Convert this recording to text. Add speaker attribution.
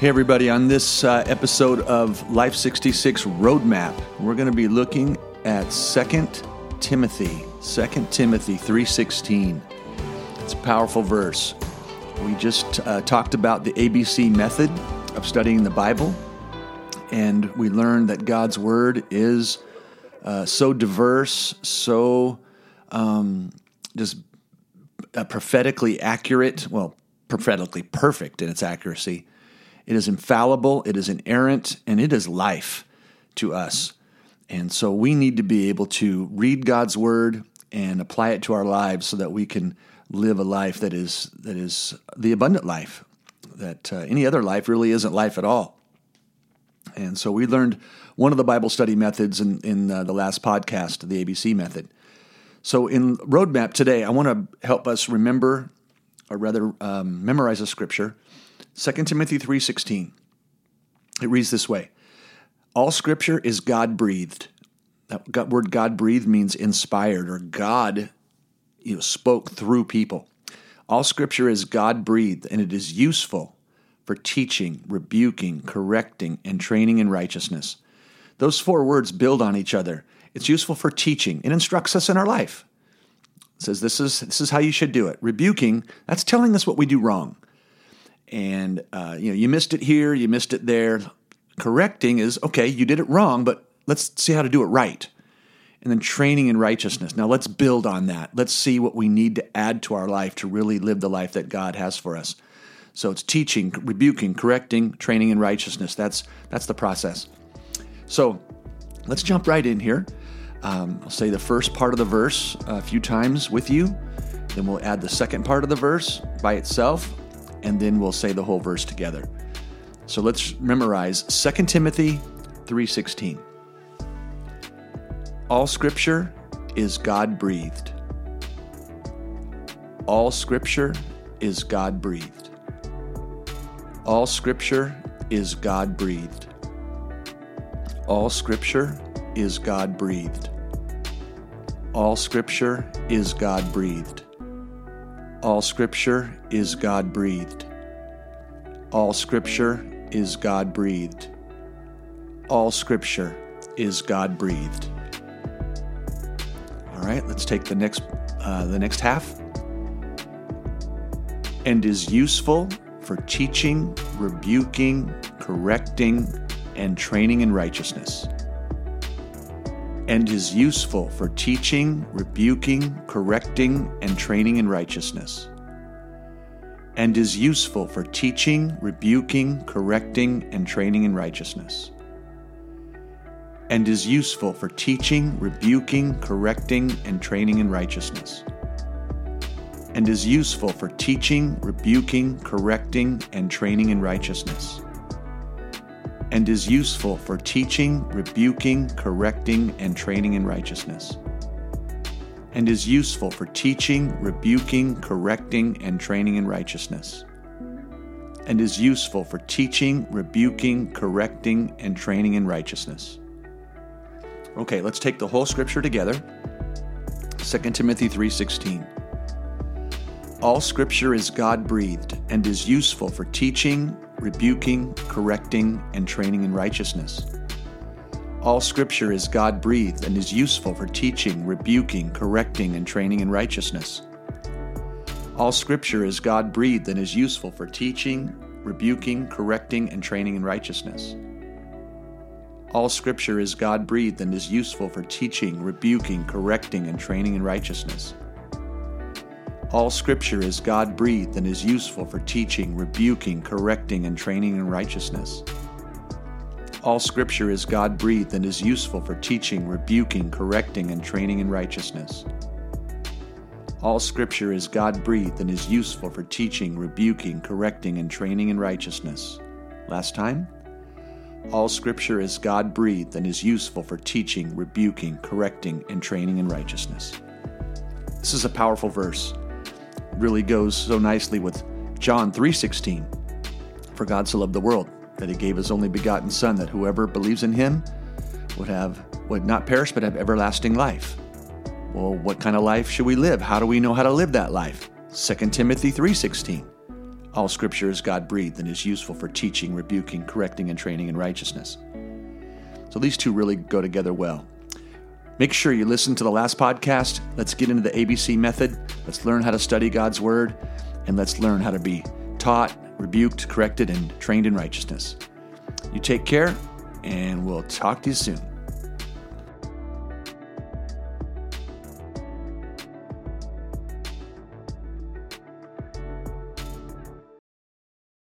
Speaker 1: Hey, everybody, on this uh, episode of Life 66 Roadmap, we're going to be looking at 2 Timothy, 2 Timothy 3.16. It's a powerful verse. We just uh, talked about the ABC method of studying the Bible, and we learned that God's Word is uh, so diverse, so um, just uh, prophetically accurate, well, prophetically perfect in its accuracy it is infallible, it is inerrant, and it is life to us. And so we need to be able to read God's word and apply it to our lives so that we can live a life that is that is the abundant life that uh, any other life really isn't life at all. And so we learned one of the Bible study methods in, in uh, the last podcast, the ABC method. So in Roadmap today, I want to help us remember, or rather um, memorize a scripture 2 Timothy 3:16. It reads this way: All scripture is God-breathed. That word God-breathed means inspired or God you know, spoke through people. All scripture is God-breathed and it is useful for teaching, rebuking, correcting, and training in righteousness. Those four words build on each other. It's useful for teaching. It instructs us in our life. It says this is this is how you should do it. Rebuking, that's telling us what we do wrong and uh, you know you missed it here, you missed it there. Correcting is okay, you did it wrong, but let's see how to do it right. And then training in righteousness. Now let's build on that. Let's see what we need to add to our life to really live the life that God has for us. So it's teaching, rebuking, correcting, training in righteousness. That's that's the process. So let's jump right in here. Um, I'll say the first part of the verse a few times with you. Then we'll add the second part of the verse by itself and then we'll say the whole verse together. So let's memorize 2 Timothy 3:16. All scripture is God-breathed. All scripture is God-breathed. All scripture is God-breathed. All scripture is God-breathed. All scripture is God-breathed. All scripture is God breathed. All scripture is God breathed. All scripture is God breathed. All right, let's take the next uh, the next half. And is useful for teaching, rebuking, correcting, and training in righteousness and is useful for teaching, rebuking, correcting, and training in righteousness. And is useful for teaching, rebuking, correcting, and training in righteousness. And is useful for teaching, rebuking, correcting, and training in righteousness. And is useful for teaching, rebuking, correcting, and training in righteousness and is useful for teaching, rebuking, correcting, and training in righteousness. And is useful for teaching, rebuking, correcting, and training in righteousness. And is useful for teaching, rebuking, correcting, and training in righteousness. Okay, let's take the whole scripture together. 2 Timothy 3:16. All scripture is God-breathed and is useful for teaching, rebuking, correcting, and training in righteousness. All scripture is God breathed and is useful for teaching, rebuking, correcting, and training in righteousness. All scripture is God breathed and is useful for teaching, rebuking, correcting, and training in righteousness. All scripture is God breathed and is useful for teaching, rebuking, correcting, and training in righteousness. All scripture is God breathed and is useful for teaching, rebuking, correcting, and training in righteousness. All scripture is God breathed and is useful for teaching, rebuking, correcting, and training in righteousness. All scripture is God breathed and is useful for teaching, rebuking, correcting, and training in righteousness. Last time? All scripture is God breathed and is useful for teaching, rebuking, correcting, and training in righteousness. This is a powerful verse really goes so nicely with John 3:16. For God so loved the world that he gave his only begotten son that whoever believes in him would have would not perish but have everlasting life. Well, what kind of life should we live? How do we know how to live that life? 2 Timothy 3:16. All scripture is God breathed and is useful for teaching, rebuking, correcting, and training in righteousness. So these two really go together well. Make sure you listen to the last podcast. Let's get into the ABC method. Let's learn how to study God's Word, and let's learn how to be taught, rebuked, corrected, and trained in righteousness. You take care, and we'll talk to you soon.